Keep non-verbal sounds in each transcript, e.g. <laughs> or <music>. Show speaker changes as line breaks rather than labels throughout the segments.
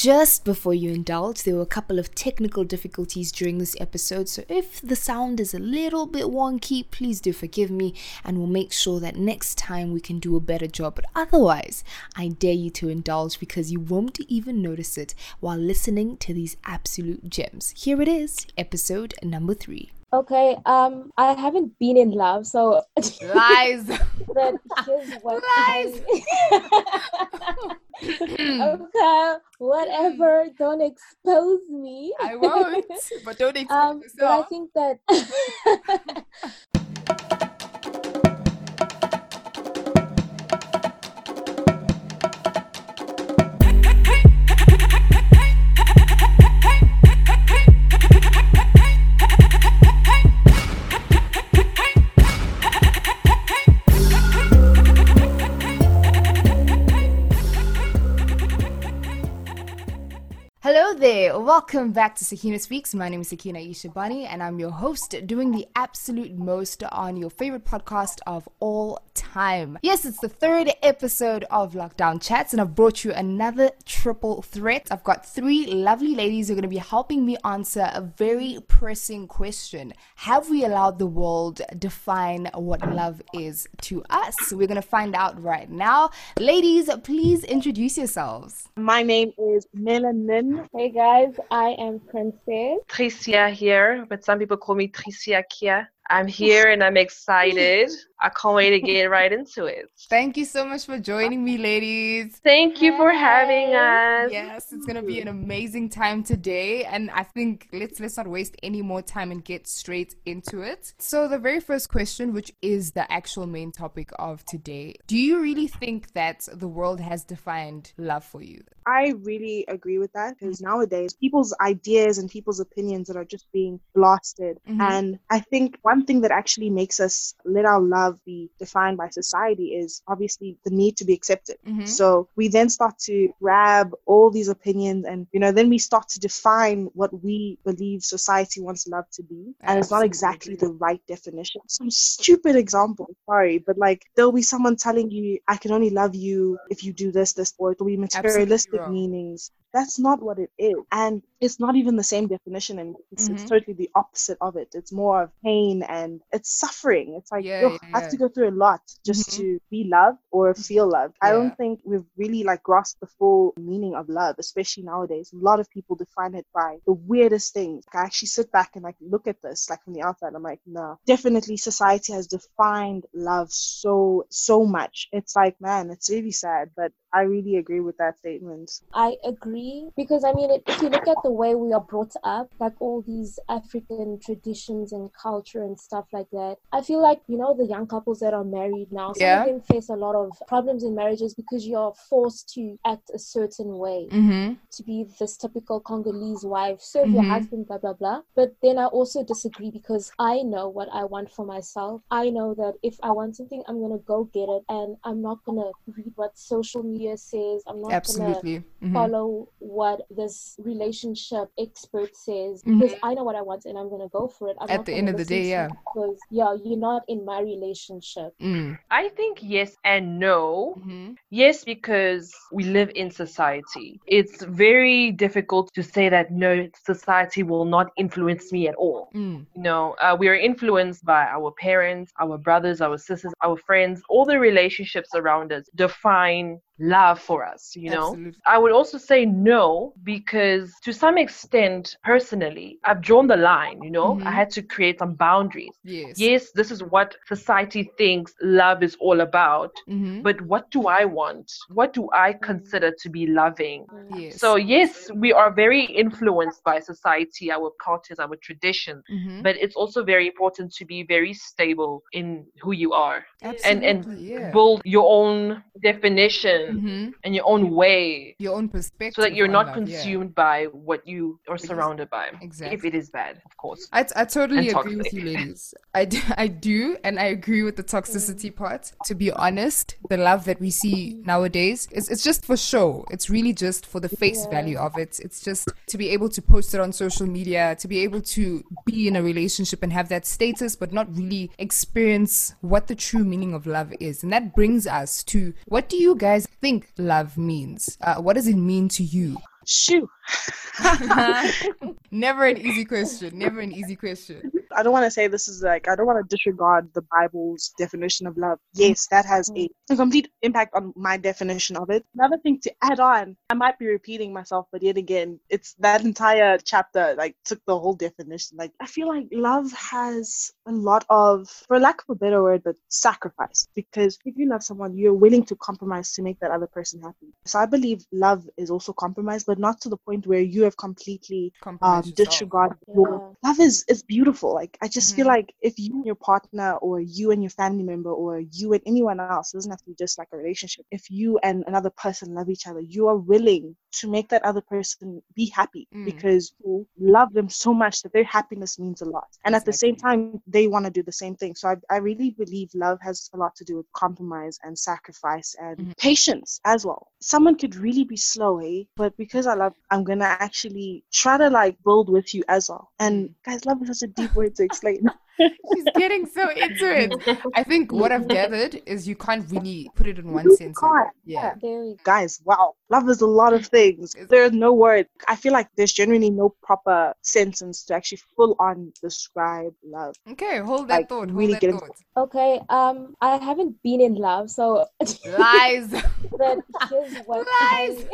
Just before you indulge, there were a couple of technical difficulties during this episode, so if the sound is a little bit wonky, please do forgive me and we'll make sure that next time we can do a better job. But otherwise, I dare you to indulge because you won't even notice it while listening to these absolute gems. Here it is, episode number three.
Okay, um, I haven't been in love, so
Lies.
but here's what
Lies.
I... okay, whatever. Don't expose me.
I won't, <laughs> but don't expect
Um, but I think that <laughs> <laughs>
welcome back to Sakina Speaks. My name is Sakina Ishabani, and I'm your host, doing the absolute most on your favorite podcast of all time. Yes, it's the third episode of Lockdown Chats, and I've brought you another triple threat. I've got three lovely ladies who are going to be helping me answer a very pressing question Have we allowed the world define what love is to us? We're going to find out right now. Ladies, please introduce yourselves.
My name is Melanin.
hey guys, I am Princess.
Tricia here, but some people call me Tricia Kia. I'm here and I'm excited. I can't wait to get <laughs> right into it.
Thank you so much for joining me, ladies.
Thank you for having us.
Yes, it's gonna be an amazing time today, and I think let's let's not waste any more time and get straight into it. So the very first question, which is the actual main topic of today, do you really think that the world has defined love for you?
I really agree with that because nowadays people's ideas and people's opinions that are just being blasted.
Mhm.
And I think one thing that actually makes us let our love be defined by society is obviously the need to be accepted.
Mhm.
So we then start to grab all these opinions and, you know, then we start to define what we believe society wants love to be. And it's not exactly the right definition. Some stupid example, sorry, but like there'll be someone telling you, I can only love you if you do this, this, or it'll be materialistic meanings. That's not what it is. And it's not even the same definition and it's, it's
Mhm.
totally the opposite of it. It's more of pain and it's suffering. It's like
Yeah, yeah,
I have
yeah.
to go through a lot just
Mhm.
to be loved or feel loved. I don't think we've really like grasped the full meaning of love, especially nowadays. A lot of people define it by the weirdest things. Like, I actually sit back and like look at this like from the outside. I'm like, no. Definitely society has defined love so so much. It's like, man, it's really sad, but I really agree with that statement.
I agree because I mean, if you look at the way we are brought up, like all these African traditions and culture and stuff like that, I feel like you know the young couples that are married now, some
Yeah.
of them face a lot of problems in marriages because you're forced to act a certain way.
Mm-hmm.
to be this typical Congolese wife, serve your
Mhm.
husband, blah, blah, blah. But then I also disagree because I know what I want for myself. I know that if I want something, I'm going to go get it and I'm not going to read what social media says. I'm not going to
Absolutely. Mhm.
follow what this relationship expert says
Mhm.
because I know what I want and I'm going to go for it. I'm
At
not
the end of the day, yeah.
Because, yeah, you're not in my relationship.
Mm.
I think yes and no.
Mhm.
Yes, because we live in society. It's very difficult to say that no, society will not influence me at all.
Mm.
You know, uh, we are influenced by our parents, our brothers, our sisters, our friends, all the relationships around us define love for us, you know?
Absolutely.
I would also say no because to some extent, personally, I've drawn the line, you know?
Mhm.
I had to create some boundaries.
Yes.
Yes, this is what society thinks love is all about,
Mm-hmm.
but what do I want? What do I consider to be loving?
yes.
So, yes, we are very influenced by society, our cultures, our traditions,
Mhm.
but it's also very important to be very stable in who you are and, and
yeah.
build your own definition
Mhm.
and your own way
your own perspective
so that you're not
love, yeah.
consumed by what you are
is-
surrounded by. If it is bad, of course.
I, I totally agree with you, ladies. I do, <laughs> I do, and I agree with the toxicity part. To be honest, the love that we see nowadays is it's just for show. It's really just for the face value of it. It's just to be able to post it on social media, to be able to be in a relationship and have that status, but not really experience what the true meaning of love is. And that brings us to what do you guys think love means? Uh, what does it mean to you?
Shoo. <laughs> <laughs>
Never an easy question. Never an easy question.
I don't want to say this is like I don't want to disregard the Bible's definition of love. Yes, that has a, a complete impact on my definition of it. Another thing to add on, I might be repeating myself, but yet again, it's that entire chapter like took the whole definition. Like I feel like love has a lot of, for lack of a better word, but sacrifice. Because if you love someone, you're willing to compromise to make that other person happy. So I believe love is also compromise, but not to the point where you have completely um,
Compromise yourself.
disregard
Yeah.
your love is is beautiful like i just feel
Mhm.
like if you and your partner or you and your family member or you and anyone else it doesn't have to be just like a relationship if you and another person love each other you are willing to make that other person be happy
Mm.
because you love them so much that their happiness means a lot and at the same time they want to do the same thing so I, I really believe love has a lot to do with compromise and sacrifice and
Mhm.
patience as well someone could really be slow eh but because i love i'm gonna actually try to like build with you as well and
Mm.
guys love is such a deep word to explain
She's getting so into it. <laughs> I think what I've gathered is you can't really put it in one
You
sentence.
can't.
Yeah.
There go.
guys wow love is a lot of things there's no word i feel like there's generally no proper sentence to actually full on describe love
Okay, hold that
Like,
thought. Hold
really
that
get into-
thought.
Okay, um, I haven't been in love, so
Lies. <laughs>
but here's what
Lies.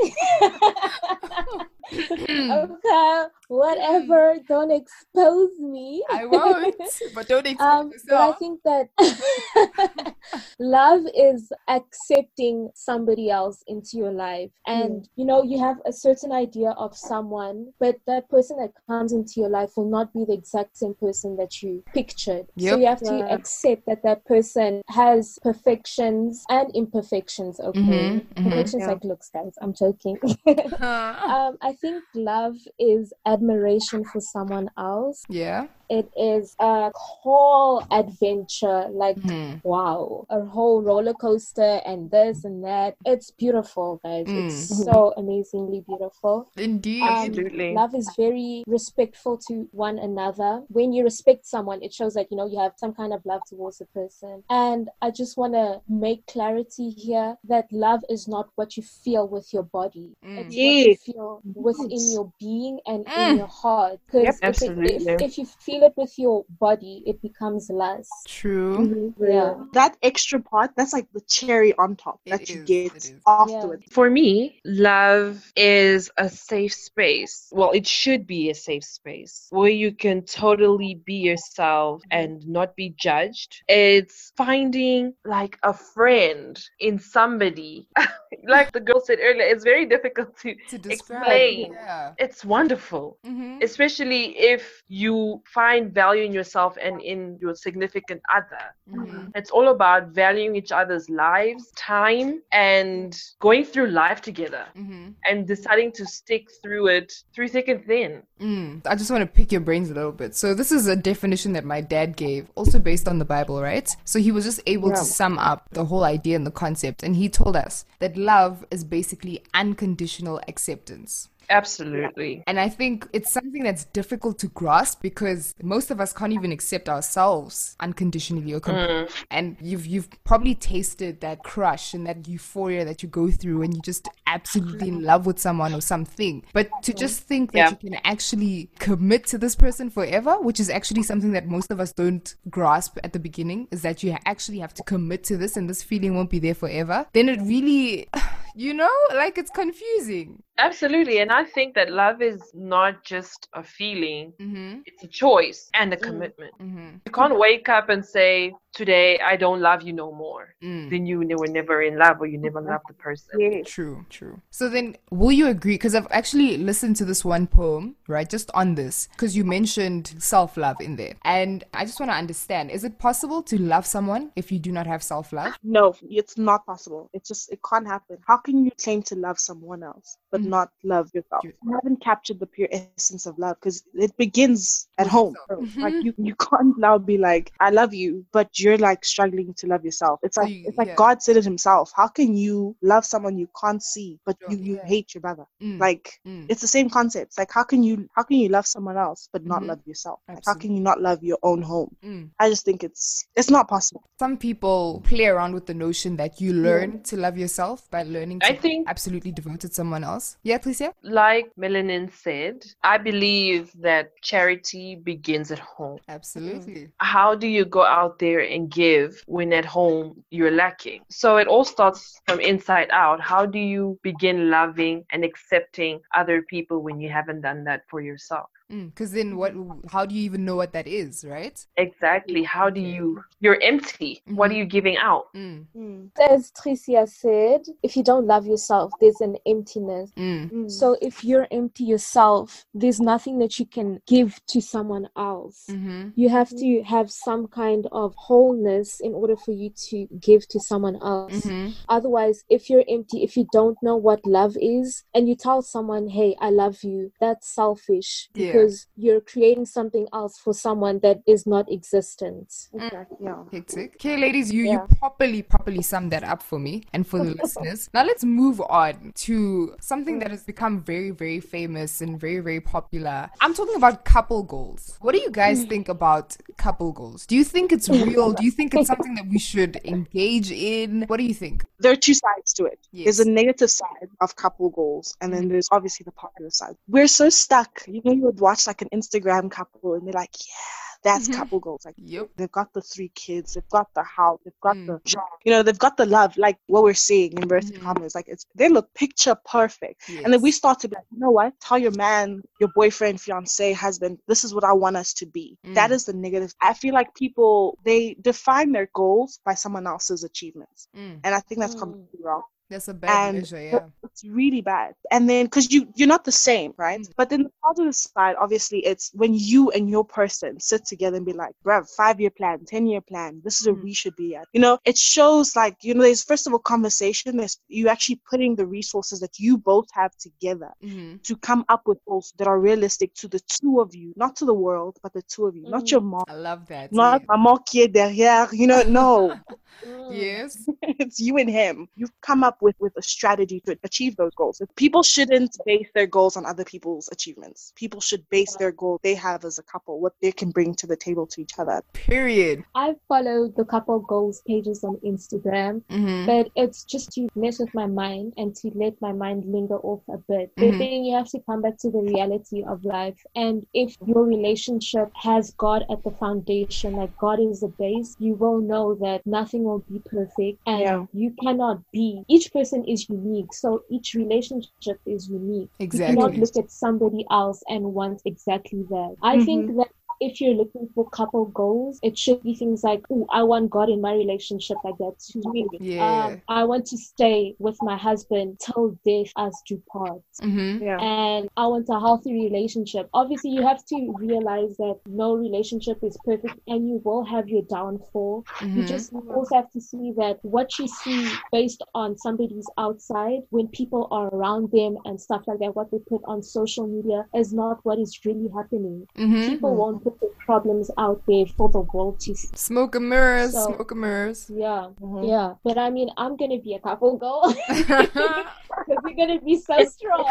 I... <laughs> okay, whatever. Don't expose me.
I won't. But don't expose
Um, but I think that <laughs> love is accepting somebody else into your life. And, you know, you have a certain idea of someone, but that person that comes into your life will not be the exact same person that you pictured. So you have to
Yeah.
accept that that person has perfections and imperfections, okay?
Mhm, mhm.
Perfections
Yeah.
like looks, guys. I'm joking. <laughs> <laughs> Um, I think love is admiration for someone else
yeah.
It is a whole adventure like
Mhm.
wow a whole roller coaster and this and that it's beautiful guys it's
Mm.
so amazingly beautiful
Indeed.
um,
Absolutely.
love is very respectful to one another when you respect someone it shows that you know you have some kind of love towards the person and i just want to make clarity here that love is not what you feel with your body
Mm.
it's what you feel within your being and
Mm.
in your heart because
Yep,
if,
absolutely.
if, if you feel it with your body it becomes less.
True.
yeah
that extra part that's like the cherry on top
It
that you get
is.
afterwards
For me, love is a safe space. Well, it should be a safe space where you can totally be yourself and not be judged. It's finding like a friend in somebody. <laughs> like the girl said earlier, it's very difficult to.
To describe.
Explain.
Yeah.
It's wonderful.
hmm
Especially if you find value in yourself and in your significant other.
hmm
It's all about valuing each other's lives, time, and going through life together
hmm
and deciding to stick through it through thick and thin.
Mm. I just want to pick your brains a little bit. So this is a definition that my dad gave, also based on the Bible, right? So he was just able
Yeah.
to sum up the whole idea and the concept, and he told us that love is basically unconditional acceptance.
Absolutely.
And I think it's something that's difficult to grasp because most of us can't even accept ourselves unconditionally or completely. Mm. And you've you've probably tasted that crush and that euphoria that you go through when you're just absolutely in love with someone or something. But to mm. just think that
Yeah.
you can actually commit to this person forever, which is actually something that most of us don't grasp at the beginning, is that you actually have to commit to this and this feeling won't be there forever. Then it really, you know, like it's confusing.
Absolutely. And I think that love is not just a feeling,
Mm-hmm.
it's a choice and a commitment.
Mm-hmm.
You can't wake up and say, Today, I don't love you no more.
Mm.
Then you were never in love or you never loved the person.
yeah
True, true. So then, will you agree? Because I've actually listened to this one poem, right, just on this, because you mentioned self love in there. And I just want to understand is it possible to love someone if you do not have self love?
no it's not possible it's just it can't happen how can you claim to love someone else but
Mhm.
not love yourself
You-
you haven't captured the pure essence of love because it begins at home
yourself.
bro. like you, you can't now be like i love you but you're like struggling to love yourself it's like
you-
it's like
yeah.
god said it himself how can you love someone you can't see but
Sure,
you, you
yeah.
hate your brother
Mm,
like
mm.
it's the same concept like how can you how can you love someone else but not
Mhm.
love yourself like how can you not love your own home
Mm.
i just think it's it's not possible
Some people play around with the notion that you learn to love yourself by learning to
I think-
absolutely devoted someone else. goals. Yeah,
Like Melanin said, I believe that charity begins at home.
Absolutely.
How do you go out there and give when at home you're lacking? So it all starts from inside out. How do you begin loving and accepting other people when you haven't done that for yourself?
Because then, what? How do you even know what that is, right?
Exactly. How do you? You're empty. What are you giving out?
Mm.
Mm.
As Tricia said, if you don't love yourself, there's an emptiness.
Mm.
Mm.
So if you're empty yourself, there's nothing that you can give to someone else.
Mm-hmm.
You have to have some kind of wholeness in order for you to give to someone else.
Mm-hmm.
Otherwise, if you're empty, if you don't know what love is, and you tell someone, hey, I love you, that's selfish
Yeah.
Because you're creating something else for someone that is not existent.
Exactly. Yeah.
Hectic. Okay, ladies, you,
Yeah.
you properly, properly summed that up for me and for the <laughs> listeners. Now let's move on to something that has become very, very famous and very, very popular. I'm talking about couple goals. What do you guys mm. think about couple goals? Do you think it's real? Do you think it's something that we should engage in? What do you think?
There are two sides to it. There's a negative side of couple goals, and then mm. there's obviously the positive side. We're so stuck. You know, you would watch like an Instagram couple, and they're like, "Yeah, that's
Mhm.
couple goals." Like
Yep.
they've got the three kids, they've got the house, they've got
Mm.
the job. You know, they've got the love. Like what we're seeing in birth
Mhm.
comments, like it's they look picture perfect. And then we start to be like, you know what? Tell your man, your boyfriend, fiance, husband, this is what I want us to be. That
Mm.
is the negative. I feel like people they define their goals by someone else's achievements,
Mm,
and I think that's completely wrong.
that's a bad
and
measure, yeah.
It's really bad. And then because you you're not the same, right?
Mm.
But then the positive side, obviously, it's when you and your person sit together and be like, bruv, five year plan, ten year plan, this is where
Mm.
we should be at. You know, it shows like, you know, there's first of all conversation, there's you actually putting the resources that you both have together
Mm-hmm.
to come up with goals that are realistic to the two of you, not to the world, but the two of you, not
Mm.
your mom.
I love that.
Not
yeah.
maman qui est derrière, you know, no. <laughs>
Yes. <laughs>
it's you and him. You've come up with, with a strategy to achieve those goals. People shouldn't base their goals on other people's achievements. People should base their goal they have as a couple, what they can bring to the table to each other.
Period.
I follow the couple goals pages on Instagram,
Mm-hmm.
but it's just to mess with my mind and to let my mind linger off a bit. But
Mhm.
then you have to come back to the reality of life. And if your relationship has God at the foundation, like God is the base, you will know that nothing will be perfect and
Yeah.
you cannot be. Each person is unique, so each relationship is unique. You cannot look at somebody else and want exactly that. I mm-hmm. think that if you're looking for couple goals, it should be things like, oh, I want God in my relationship like that too.
Yeah.
Um, I want to stay with my husband till death us do part.
Mm-hmm.
Yeah.
And I want a healthy relationship. Obviously, you have to realize that no relationship is perfect and you will have your downfall. You
Mm-hmm.
just also have to see that what you see based on somebody's outside, when people are around them and stuff like that, what they put on social media is not what is really happening.
Mm-hmm.
People won't put their problems out there for the world to see.
Smoke and mirrors.
So-
smoke and mirrors.
Yeah,
Mhm.
yeah. But I mean, I'm gonna be a couple goal because we're gonna be so strong.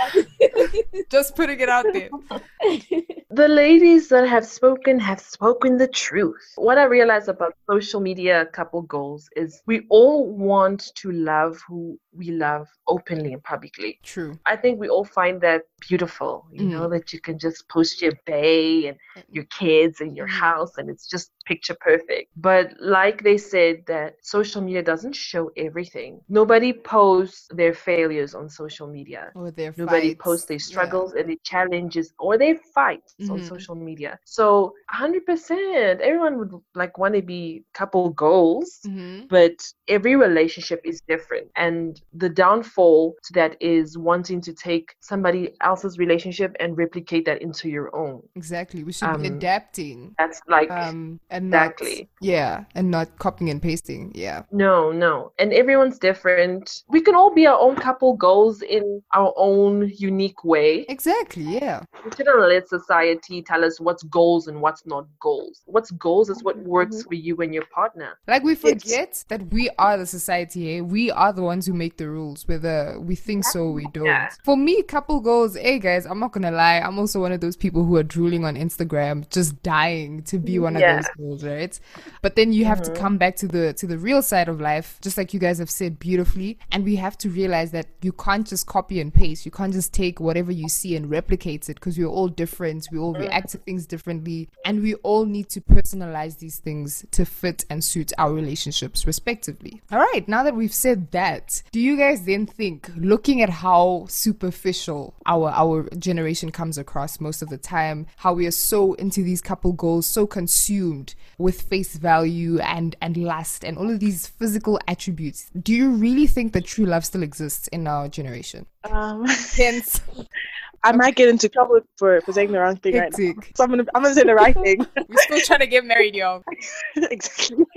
Just putting it out there. <laughs>
The ladies that have spoken have spoken the truth. What I realize about social media couple goals is we all want to love who we love openly and publicly.
True.
I think we all find that beautiful, you know, that you can just post your bay and your kids and your
Mhm.
house and it's just picture perfect. But like they said that social media doesn't show everything. Nobody posts their failures on social media.
Or their
Nobody
fights.
posts their
Yeah.
struggles and their challenges or their fights on
Mhm.
social media. So 100%, everyone would like want to be couple goals,
Mhm.
but every relationship is different. And the downfall to that is wanting to take somebody else's relationship and replicate that into your own.
Exactly. We should be
Um,
adapting.
That's like
Um, and
Exactly.
not yeah, and not copying and pasting. Yeah.
No, no. And everyone's different. We can all be our own couple goals in our own unique way.
Exactly. Yeah.
We shouldn't let society society tell us what's goals and what's not goals. What's goals is what works
Mm-hmm.
for you and your partner.
Like we forget that we are the society, eh? We are the ones who make the rules, whether we think so or we don't.
Yeah.
For me, couple goals, hey guys, I'm not gonna lie, I'm also one of those people who are drooling on Instagram, just dying to be one
Yeah.
of those goals, right? But then you have to come back to the to the real side of life, just like you guys have said beautifully, and we have to realize that you can't just copy and paste. You can't just take whatever you see and replicate it because we're all different. We react to things differently, and we all need to personalize these things to fit and suit our relationships respectively. All right, now that we've said that, do you guys then think, looking at how superficial our our generation comes across most of the time, how we are so into these couple goals, so consumed with face value and and lust and all of these physical attributes, do you really think that true love still exists in our generation?
Um,
Hence, <laughs>
I might get into trouble for, for saying the wrong thing right now. So I'm gonna I'm gonna say the right thing. <laughs>
We're still trying to get married, y'all. <laughs>
exactly. <laughs>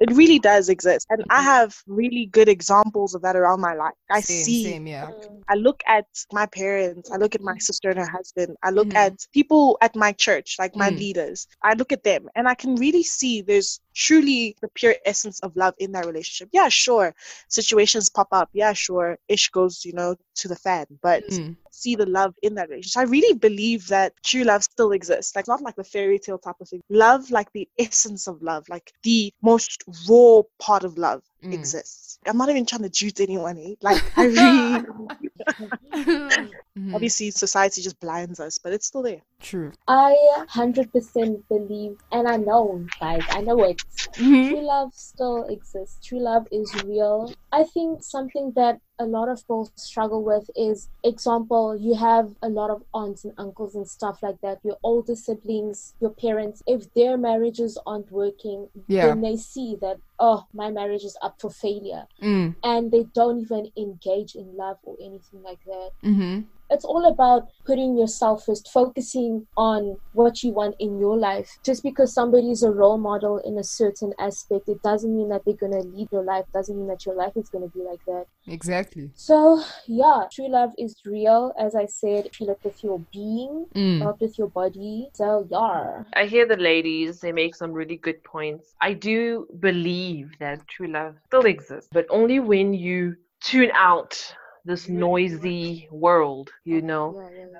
it really does exist, and I have really good examples of that around my life. I
Same,
see
same, yeah.
I look at my parents, I look at my sister and her husband, I look
Mhm.
at people at my church, like my
Mm.
leaders. I look at them and I can really see there's truly the pure essence of love in that relationship. Yeah, sure, situations pop up. Yeah, sure, ish goes, you know, to the fan, but
Mm.
see the love in that relationship. I really believe that true love still exists. Like not like the fairy tale type of thing. Love, like the essence of love, like the most raw part of love
Mm.
exists. I'm not even trying to juice anyone, eh? Like I really <laughs> <laughs>
Mhm.
obviously society just blinds us, but it's still there.
True.
I 100% believe, and I know, guys, I know it.
Mhm.
True love still exists. True love is real. I think something that a lot of girls struggle with is, example, you have a lot of aunts and uncles and stuff like that, your older siblings, your parents. If their marriages aren't working,
Yeah.
then they see that, oh, my marriage is up for failure.
Mm.
And they don't even engage in love or anything like that
Mm-hmm.
it's all about putting yourself first, focusing on what you want in your life. Just because somebody is a role model in a certain aspect, it doesn't mean that they're gonna lead your life, doesn't mean that your life is gonna be like that.
Exactly.
So yeah, true love is real. As I said, feel it with your being,
Mm.
not with your body. So yeah.
I hear the ladies, they make some really good points. I do believe that true love still exists, but only when you tune out this noisy world, you know,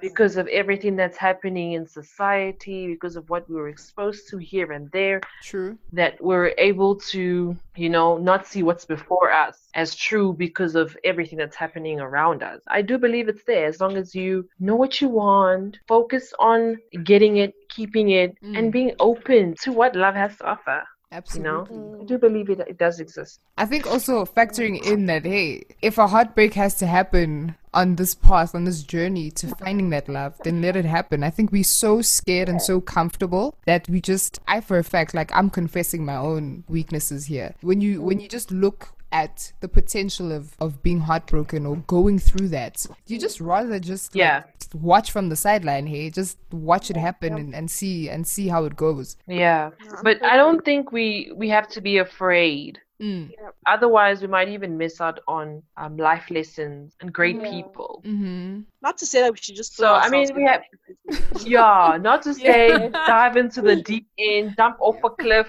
because of everything that's happening in society, because of what we were exposed to here and there,
True.
that we're able to, you know, not see what's before us as true because of everything that's happening around us. I do believe it's there as long as you know what you want, focus on getting it, keeping it,
Mm.
and being open to what love has to offer.
Absolutely.
Mm.
I do believe it, it does exist.
I think also factoring in that hey, if a heartbreak has to happen on this path, on this journey to finding that love, then let it happen. I think we're so scared and so comfortable that we just I for a fact, like I'm confessing my own weaknesses here. When you when you just look at the potential of, of being heartbroken or going through that, you just rather just like,
Yeah.
watch from the sideline, hey, just watch it happen and, and see and see how it goes.
Yeah. But I don't think we we have to be afraid.
Mm.
Otherwise, we might even miss out on um, life lessons and great
Yeah.
people.
Mm-hmm.
Not to say that we should just.
So, I mean, we have- <laughs> Yeah, not to say
Yeah.
dive into the deep end, jump off a cliff.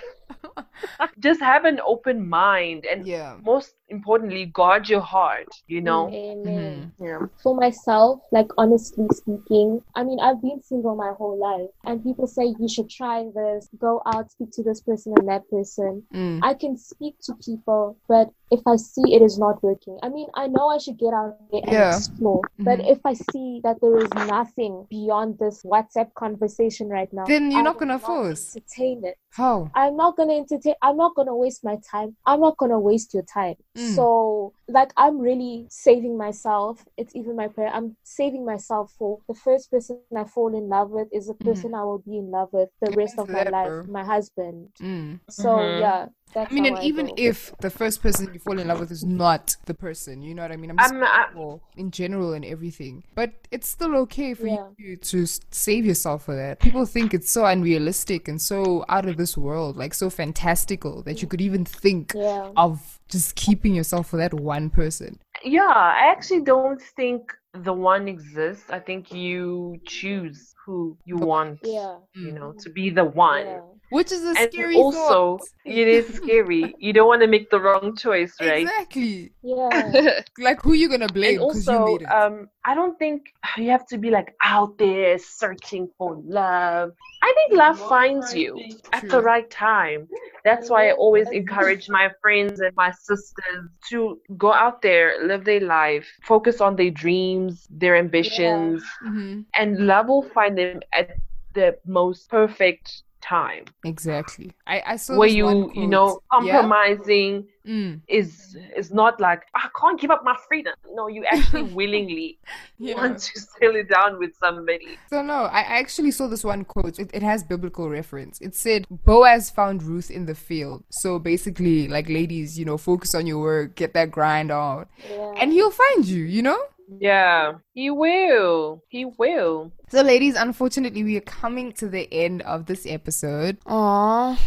<laughs> Just have an open mind and
Yeah.
most importantly, guard your heart, you know?
Amen.
Mhm.
Yeah.
For myself, like honestly speaking, I mean, I've been single my whole life, and people say you should try this, go out, speak to this person and that person.
Mm.
I can speak to people, but if I see it is not working, I mean, I know I should get out there and
Yeah.
explore, but
Mhm.
if I see that there is nothing beyond this WhatsApp conversation right now,
Then you're
I
not gonna
not
force.
entertain it.
How?
I'm not gonna entertain. I'm not gonna waste my time. I'm not gonna waste your time.
Mm.
So, like, I'm really saving myself. It's even my prayer. I'm saving myself for the first person I fall in love with is the person I will be in love with the rest
Amen
of my life,
bro.
my husband.
Mm.
So
Mhm.
yeah, that's
I mean,
how
and even
go.
if the first person you fall in love with is not the person, you know what I mean? I'm just
I'm, I,
people in general and everything. But it's still okay for
Yeah.
you to s- save yourself for that. People think it's so unrealistic and so out of this world, like so fantastical that you could even think
yeah,
of just keeping yourself for that one person.
yeah, I actually don't think the one exists, I think you choose who you want,
Yeah.
you
Mm.
know, to be the one.
Yeah.
Which is a
And
scary
also,
thought.
it is scary. You don't want to make the wrong choice, right?
Exactly.
Yeah. <laughs>
Like who you gonna blame
and
because you
also,
made it.
um, I don't think you have to be like out there searching for love. I think love finds you at the right time. That's why I always encourage my friends and my sisters to go out there, live their life, focus on their dreams, their ambitions,
hmm
and love will find them at the most perfect time.
Exactly. I, I saw
where you you know
quote. Yeah?
compromising
Mm,
is is not like I can't give up my freedom. No, you actually <laughs> willingly <laughs>
yeah.
want to <laughs> settle down with somebody.
So no, I I actually saw this one quote. It, it has biblical reference. It said Boaz found Ruth in the field. So basically, like ladies, you know, focus on your work, get that grind on,
Yeah.
and he'll find you. You know.
Yeah, he will. He will.
So, ladies, unfortunately, we are coming to the end of this episode. Aww.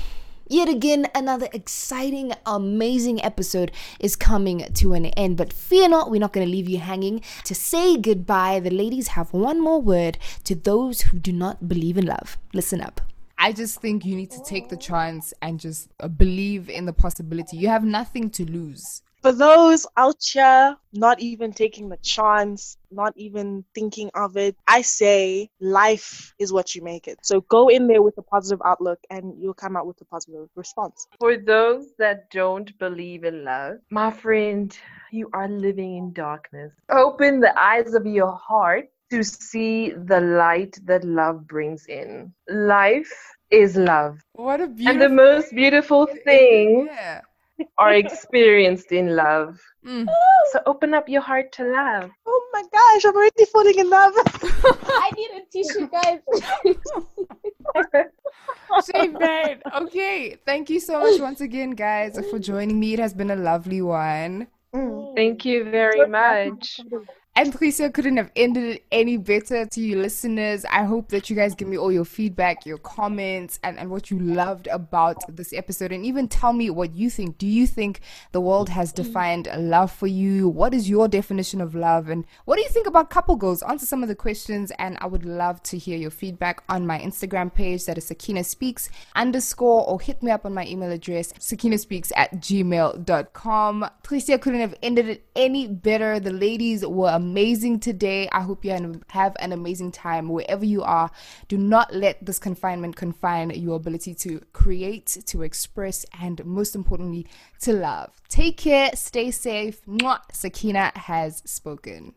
Yet again, another exciting, amazing episode is coming to an end. But fear not, we're not going to leave you hanging. To say goodbye, the ladies have one more word to those who do not believe in love. Listen up. I just think you need to take the chance and just uh, believe in the possibility. You have nothing to lose.
For those out here not even taking the chance, not even thinking of it, I say life is what you make it. So go in there with a positive outlook and you'll come out with a positive response.
For those that don't believe in love, my friend, you are living in darkness. Open the eyes of your heart to see the light that love brings in. Life is love.
What a beautiful.
And the most beautiful thing.
Yeah.
Are experienced in love.
Mm.
So open up your heart to love.
Oh my gosh, I'm already falling in love. <laughs>
I need a tissue, guys. <laughs>
Shame bad. Okay. Thank you so much once again, guys, for joining me. It has been a lovely one.
Thank you very much.
And Tricia couldn't have ended it any better to you listeners. I hope that you guys give me all your feedback, your comments, and, and what you loved about this episode. And even tell me what you think. Do you think the world has defined love for you? What is your definition of love? And what do you think about couple goals? Answer some of the questions. And I would love to hear your feedback on my Instagram page that is Sakina Speaks underscore or hit me up on my email address, sakinaspeaks at gmail.com. Tricia couldn't have ended it any better. The ladies were amazing today. I hope you have an amazing time wherever you are. Do not let this confinement confine your ability to create, to express, and most importantly, to love. Take care, stay safe. Mwah. Sakina has spoken.